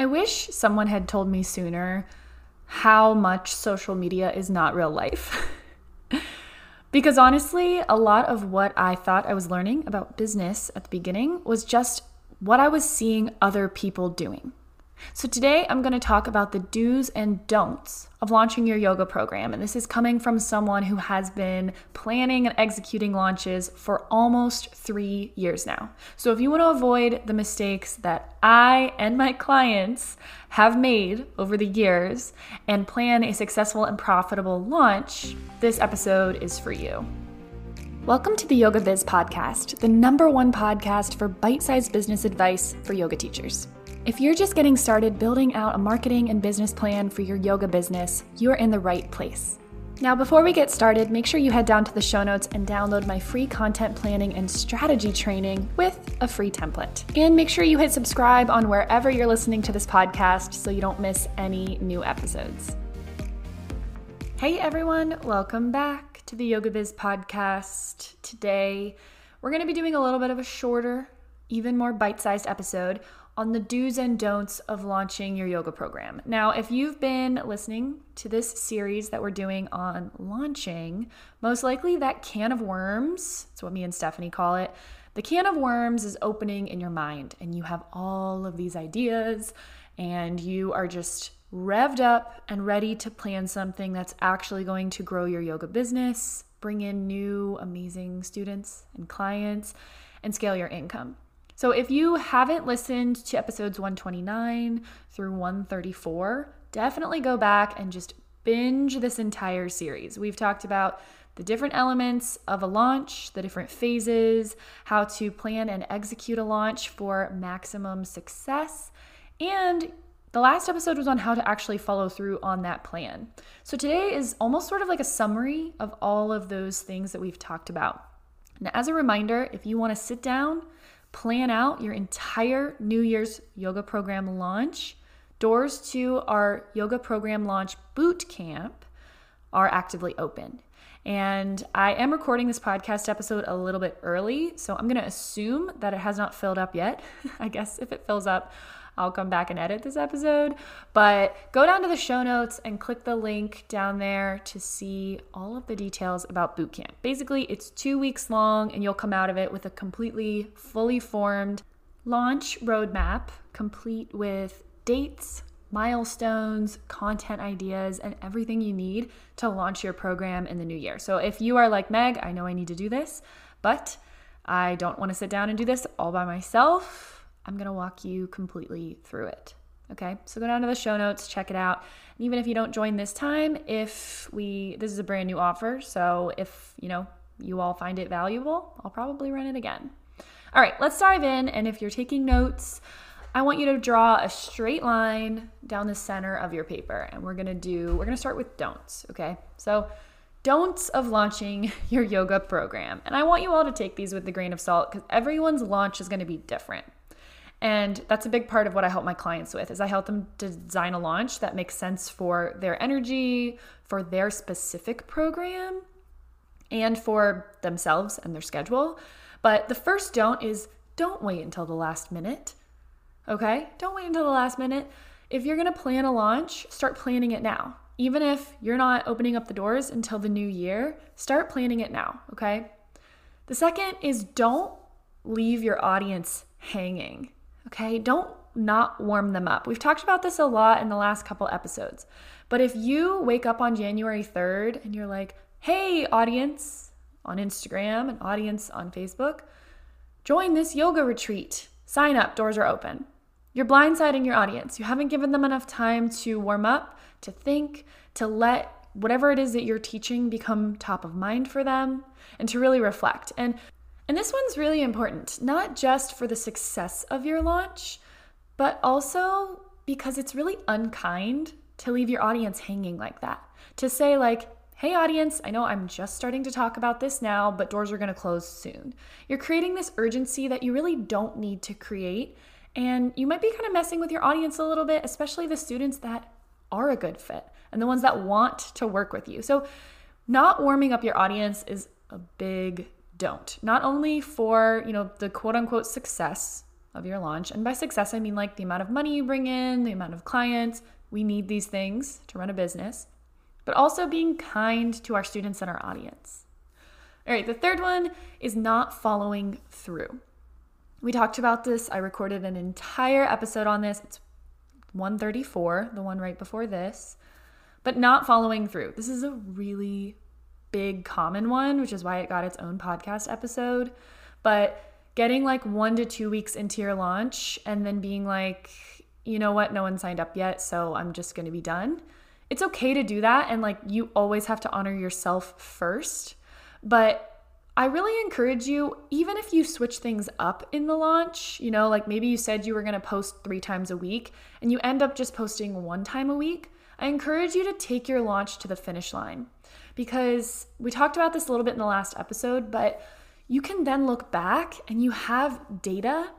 I wish someone had told me sooner how much social media is not real life. because honestly, a lot of what I thought I was learning about business at the beginning was just what I was seeing other people doing. So, today I'm going to talk about the do's and don'ts of launching your yoga program. And this is coming from someone who has been planning and executing launches for almost three years now. So, if you want to avoid the mistakes that I and my clients have made over the years and plan a successful and profitable launch, this episode is for you. Welcome to the Yoga Biz Podcast, the number one podcast for bite sized business advice for yoga teachers. If you're just getting started building out a marketing and business plan for your yoga business, you're in the right place. Now, before we get started, make sure you head down to the show notes and download my free content planning and strategy training with a free template. And make sure you hit subscribe on wherever you're listening to this podcast so you don't miss any new episodes. Hey everyone, welcome back to the Yoga Biz podcast. Today, we're going to be doing a little bit of a shorter, even more bite sized episode on the do's and don'ts of launching your yoga program. Now, if you've been listening to this series that we're doing on launching, most likely that can of worms, that's what me and Stephanie call it, the can of worms is opening in your mind, and you have all of these ideas, and you are just revved up and ready to plan something that's actually going to grow your yoga business, bring in new amazing students and clients, and scale your income. So if you haven't listened to episodes 129 through 134, definitely go back and just binge this entire series. We've talked about the different elements of a launch, the different phases, how to plan and execute a launch for maximum success, and the last episode was on how to actually follow through on that plan. So today is almost sort of like a summary of all of those things that we've talked about. Now, as a reminder, if you want to sit down, plan out your entire New Year's yoga program launch. Doors to our yoga program launch boot camp are actively open. And I am recording this podcast episode a little bit early, so I'm going to assume that it has not filled up yet. I guess if it fills up, I'll come back and edit this episode. But go down to the show notes and click the link down there to see all of the details about bootcamp. Basically, it's two weeks long, and you'll come out of it with a completely fully formed launch roadmap, complete with dates, milestones, content ideas, and everything you need to launch your program in the new year. So if you are like Meg, I know I need to do this, but I don't want to sit down and do this all by myself. I'm going to walk you completely through it. Okay, so go down to the show notes, check it out. And even if you don't join this time, if we, this is a brand new offer, so if, you know, you all find it valuable, I'll probably run it again. All right, let's dive in. And if you're taking notes, I want you to draw a straight line down the center of your paper. And we're gonna do, we're gonna start with don'ts, okay? So, don'ts of launching your yoga program. And I want you all to take these with a grain of salt because everyone's launch is gonna be different. And that's a big part of what I help my clients with is I help them design a launch that makes sense for their energy, for their specific program, and for themselves and their schedule. But the first don't is don't wait until the last minute. Okay? Don't wait until the last minute. If you're going to plan a launch, start planning it now. Even if you're not opening up the doors until the new year, start planning it now, okay? The second is don't leave your audience hanging. Okay, don't not warm them up. We've talked about this a lot in the last couple episodes. But if you wake up on January 3rd and you're like, hey, audience on Instagram and audience on Facebook, join this yoga retreat. Sign up, doors are open. You're blindsiding your audience. You haven't given them enough time to warm up, to think, to let whatever it is that you're teaching become top of mind for them, and to really reflect. And and this one's really important, not just for the success of your launch, but also because it's really unkind to leave your audience hanging like that. To say, like, hey, audience, I know I'm just starting to talk about this now, but doors are gonna close soon. You're creating this urgency that you really don't need to create. And you might be kind of messing with your audience a little bit, especially the students that are a good fit and the ones that want to work with you. So, not warming up your audience is a big don't. Not only for, you know, the quote unquote success of your launch. And by success, I mean like the amount of money you bring in, the amount of clients. We need these things to run a business, but also being kind to our students and our audience. All right, the third one is not following through. We talked about this. I recorded an entire episode on this. It's 134, the one right before this. But not following through. This is a really big common one, which is why it got its own podcast episode. But getting like one to two weeks into your launch and then being like, you know what, no one signed up yet, so I'm just gonna be done. It's okay to do that. And like, you always have to honor yourself first. But I really encourage you, even if you switch things up in the launch, you know, like maybe you said you were gonna post three times a week and you end up just posting one time a week, I encourage you to take your launch to the finish line because we talked about this a little bit in the last episode, but you can then look back and you have data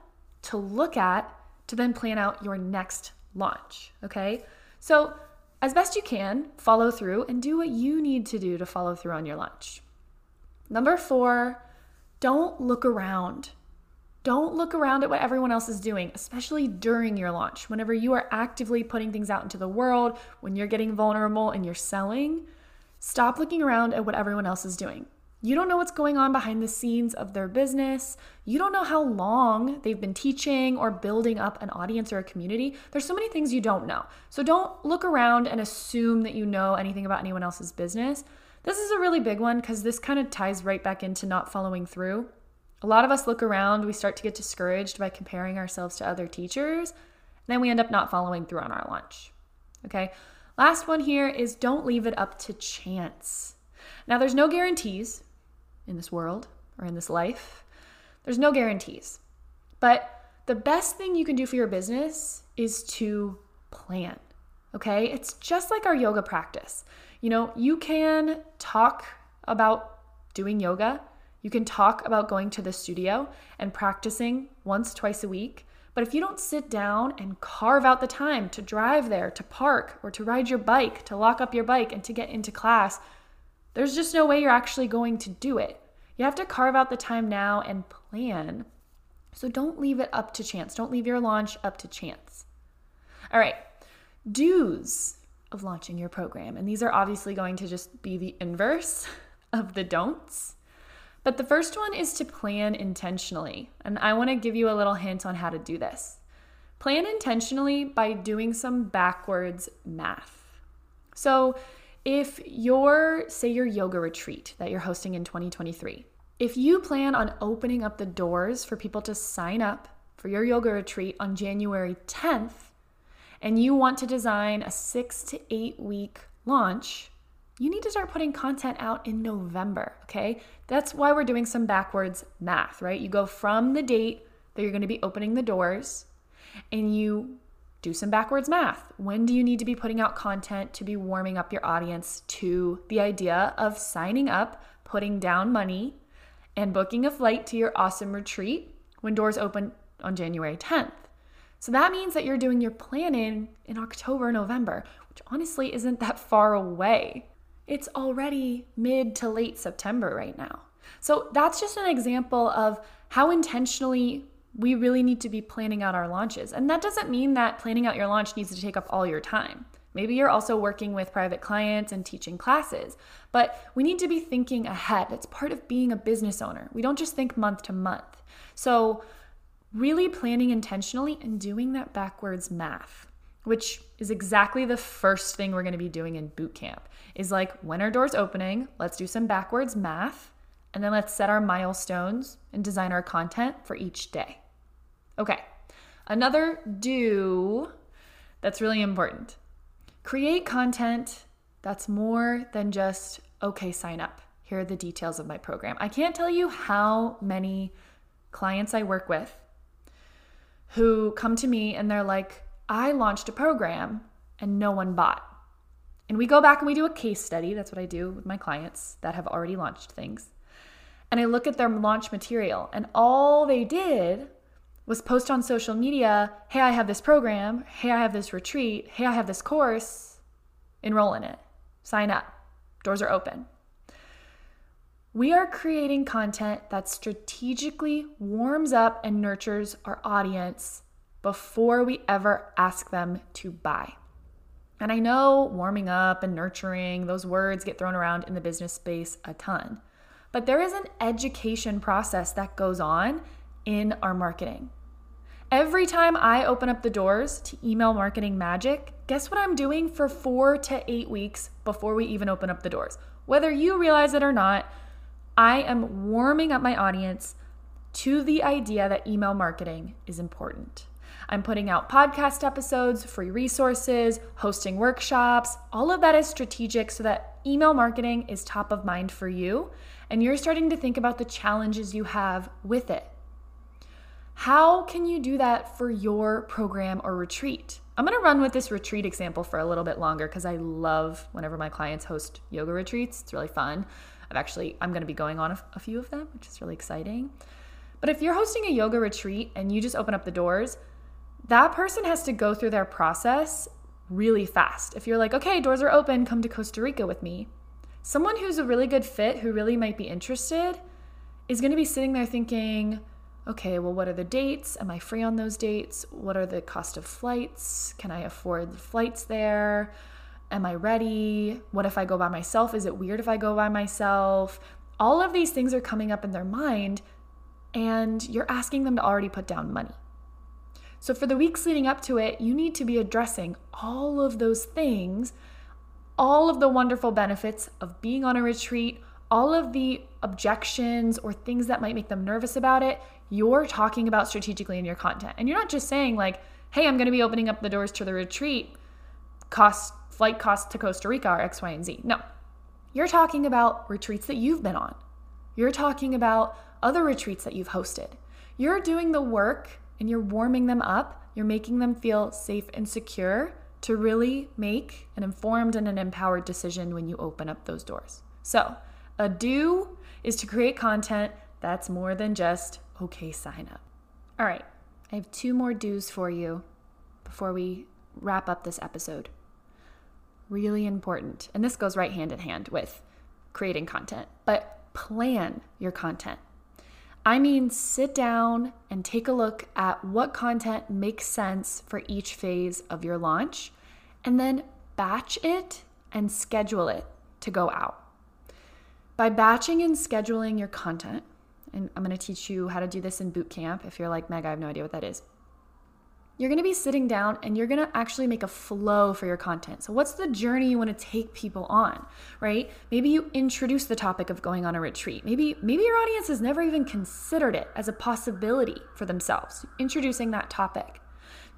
to look at to then plan out your next launch. Okay. So, as best you can, follow through and do what you need to do to follow through on your launch. Number four, don't look around. Don't look around at what everyone else is doing, especially during your launch. Whenever you are actively putting things out into the world, when you're getting vulnerable and you're selling, stop looking around at what everyone else is doing. You don't know what's going on behind the scenes of their business. You don't know how long they've been teaching or building up an audience or a community. There's so many things you don't know. So don't look around and assume that you know anything about anyone else's business. This is a really big one because this kind of ties right back into not following through. A lot of us look around, we start to get discouraged by comparing ourselves to other teachers, then we end up not following through on our launch. Okay, last one here is don't leave it up to chance. Now, there's no guarantees in this world or in this life. There's no guarantees. But the best thing you can do for your business is to plan. Okay? It's just like our yoga practice. You know, you can talk about doing yoga, you can talk about going to the studio and practicing once, twice a week. But if you don't sit down and carve out the time to drive there, to park, or to ride your bike, to lock up your bike, and to get into class, there's just no way you're actually going to do it. You have to carve out the time now and plan. So don't leave it up to chance. Don't leave your launch up to chance. All right, do's of launching your program. And these are obviously going to just be the inverse of the don'ts. But the first one is to plan intentionally. And I want to give you a little hint on how to do this. Plan intentionally by doing some backwards math. So, if your, say, your yoga retreat that you're hosting in 2023, if you plan on opening up the doors for people to sign up for your yoga retreat on January 10th, and you want to design a six to eight week launch, you need to start putting content out in November, okay? That's why we're doing some backwards math, right? You go from the date that you're gonna be opening the doors and you do some backwards math. When do you need to be putting out content to be warming up your audience to the idea of signing up, putting down money, and booking a flight to your awesome retreat when doors open on January 10th? So that means that you're doing your planning in October, November, which honestly isn't that far away. It's already mid to late September right now. So that's just an example of how intentionally we really need to be planning out our launches. And that doesn't mean that planning out your launch needs to take up all your time. Maybe you're also working with private clients and teaching classes, but we need to be thinking ahead. It's part of being a business owner. We don't just think month to month. So, really planning intentionally and doing that backwards math, which is exactly the first thing we're going to be doing in boot camp. Is like when are doors opening? Let's do some backwards math and then let's set our milestones and design our content for each day. Okay, another do that's really important create content that's more than just, okay, sign up. Here are the details of my program. I can't tell you how many clients I work with who come to me and they're like, I launched a program and no one bought. And we go back and we do a case study. That's what I do with my clients that have already launched things. And I look at their launch material, and all they did was post on social media hey, I have this program. Hey, I have this retreat. Hey, I have this course. Enroll in it. Sign up. Doors are open. We are creating content that strategically warms up and nurtures our audience before we ever ask them to buy. And I know warming up and nurturing, those words get thrown around in the business space a ton. But there is an education process that goes on in our marketing. Every time I open up the doors to email marketing magic, guess what I'm doing for four to eight weeks before we even open up the doors? Whether you realize it or not, I am warming up my audience to the idea that email marketing is important. I'm putting out podcast episodes, free resources, hosting workshops. All of that is strategic so that email marketing is top of mind for you and you're starting to think about the challenges you have with it. How can you do that for your program or retreat? I'm going to run with this retreat example for a little bit longer because I love whenever my clients host yoga retreats. It's really fun. I've actually, I'm going to be going on a, a few of them, which is really exciting. But if you're hosting a yoga retreat and you just open up the doors, that person has to go through their process really fast. If you're like, okay, doors are open, come to Costa Rica with me, someone who's a really good fit, who really might be interested, is going to be sitting there thinking, okay, well, what are the dates? Am I free on those dates? What are the cost of flights? Can I afford the flights there? Am I ready? What if I go by myself? Is it weird if I go by myself? All of these things are coming up in their mind, and you're asking them to already put down money. So, for the weeks leading up to it, you need to be addressing all of those things, all of the wonderful benefits of being on a retreat, all of the objections or things that might make them nervous about it. You're talking about strategically in your content. And you're not just saying, like, hey, I'm going to be opening up the doors to the retreat, cost flight costs to Costa Rica are X, Y, and Z. No, you're talking about retreats that you've been on. You're talking about other retreats that you've hosted. You're doing the work and you're warming them up. You're making them feel safe and secure to really make an informed and an empowered decision when you open up those doors. So, a do is to create content that's more than just okay, sign up. All right, I have two more do's for you before we wrap up this episode really important. And this goes right hand in hand with creating content, but plan your content. I mean, sit down and take a look at what content makes sense for each phase of your launch, and then batch it and schedule it to go out. By batching and scheduling your content, and I'm going to teach you how to do this in boot camp. If you're like Meg, I have no idea what that is you're to be sitting down and you're to actually make a flow for your content. So, what's the journey you want to take people on, right? Maybe you introduce the topic of going on a retreat. Maybe maybe your audience has never even considered it as a possibility for themselves. Introducing that topic.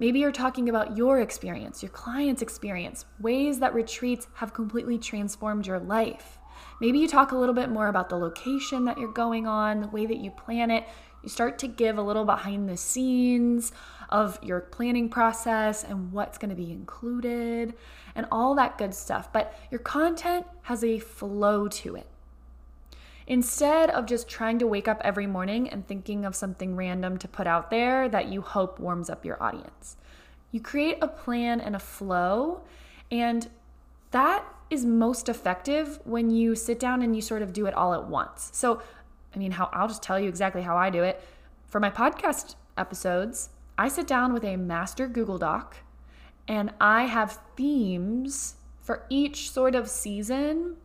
Maybe you're talking about your experience, your client's experience, ways that retreats have completely transformed your life. Maybe you talk a little bit more about the location that you're going on, the way that you plan it. You start to give a little behind the scenes of your planning process and what's going to be included and all that good stuff. But your content has a flow to it. Instead of just trying to wake up every morning and thinking of something random to put out there that you hope warms up your audience, you create a plan and a flow, and that is most effective when you sit down and you sort of do it all at once. So, I mean, how I'll just tell you exactly how I do it. For my podcast episodes, I sit down with a master Google Doc and I have themes for each sort of season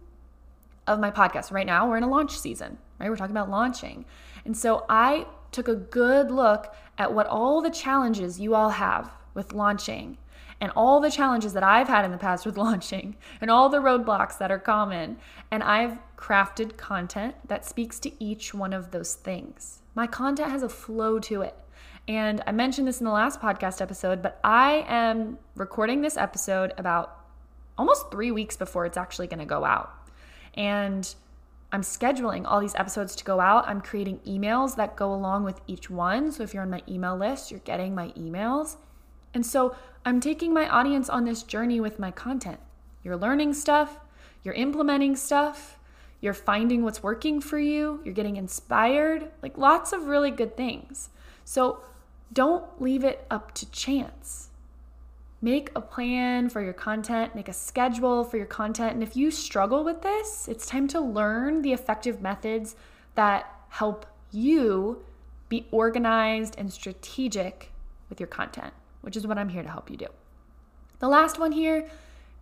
of my podcast. Right now, we're in a launch season, right? We're talking about launching. And so I took a good look at what all the challenges you all have with launching and all the challenges that I've had in the past with launching and all the roadblocks that are common. And I've crafted content that speaks to each one of those things. My content has a flow to it. And I mentioned this in the last podcast episode, but I am recording this episode about almost three weeks before it's actually going to go out. And I'm scheduling all these episodes to go out. I'm creating emails that go along with each one. So if you're on my email list, you're getting my emails. And so I'm taking my audience on this journey with my content. You're learning stuff, you're implementing stuff, you're finding what's working for you, you're getting inspired, like lots of really good things. So don't leave it up to chance. Make a plan for your content, make a schedule for your content. And if you struggle with this, it's time to learn the effective methods that help you be organized and strategic with your content, which is what I'm here to help you do. The last one here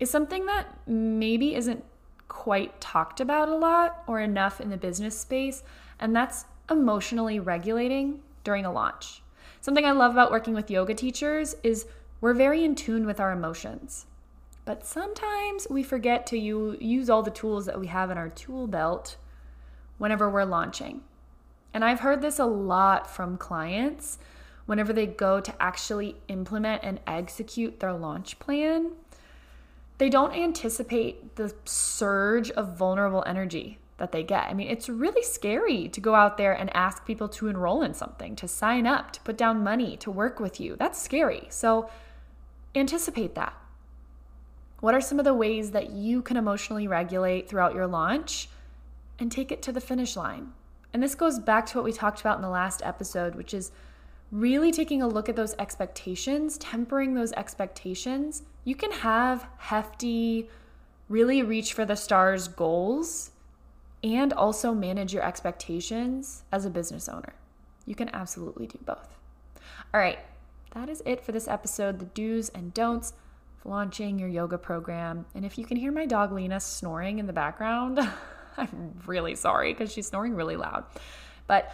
is something that maybe isn't quite talked about a lot or enough in the business space, and that's emotionally regulating during a launch. Something I love about working with yoga teachers is we're very in tune with our emotions. But sometimes we forget to use all the tools that we have in our tool belt whenever we're launching. And I've heard this a lot from clients whenever they go to actually implement and execute their launch plan. They don't anticipate the surge of vulnerable energy that they get. I mean, it's really scary to go out there and ask people to enroll in something, to sign up, to put down money, to work with you. That's scary. So anticipate that. What are some of the ways that you can emotionally regulate throughout your launch and take it to the finish line? And this goes back to what we talked about in the last episode, which is really taking a look at those expectations, tempering those expectations. You can have hefty, really reach for the stars goals and also manage your expectations as a business owner. You can absolutely do both. All right, that is it for this episode the do's and don'ts of launching your yoga program. And if you can hear my dog Lena snoring in the background, I'm really sorry because she's snoring really loud. But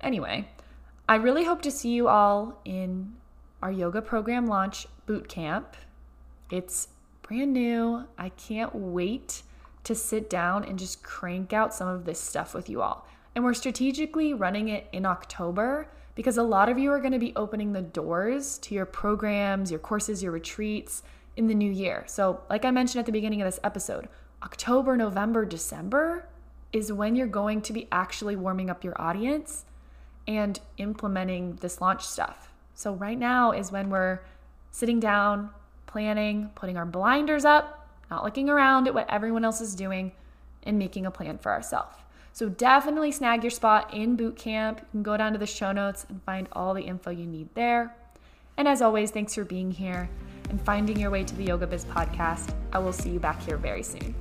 anyway, I really hope to see you all in our yoga program launch boot camp. It's brand new. I can't wait to sit down and just crank out some of this stuff with you all. And we're strategically running it in October because a lot of you are going to be opening the doors to your programs, your courses, your retreats in the new year. So, like I mentioned at the beginning of this episode, October, November, December is when you're going to be actually warming up your audience and implementing this launch stuff. So, right now is when we're sitting down, planning, putting our blinders up, not looking around at what everyone else is doing, and making a plan for ourselves. So, definitely snag your spot in boot camp. You can go down to the show notes and find all the info you need there. And as always, thanks for being here and finding your way to the Yoga Biz podcast. I will see you back here very soon.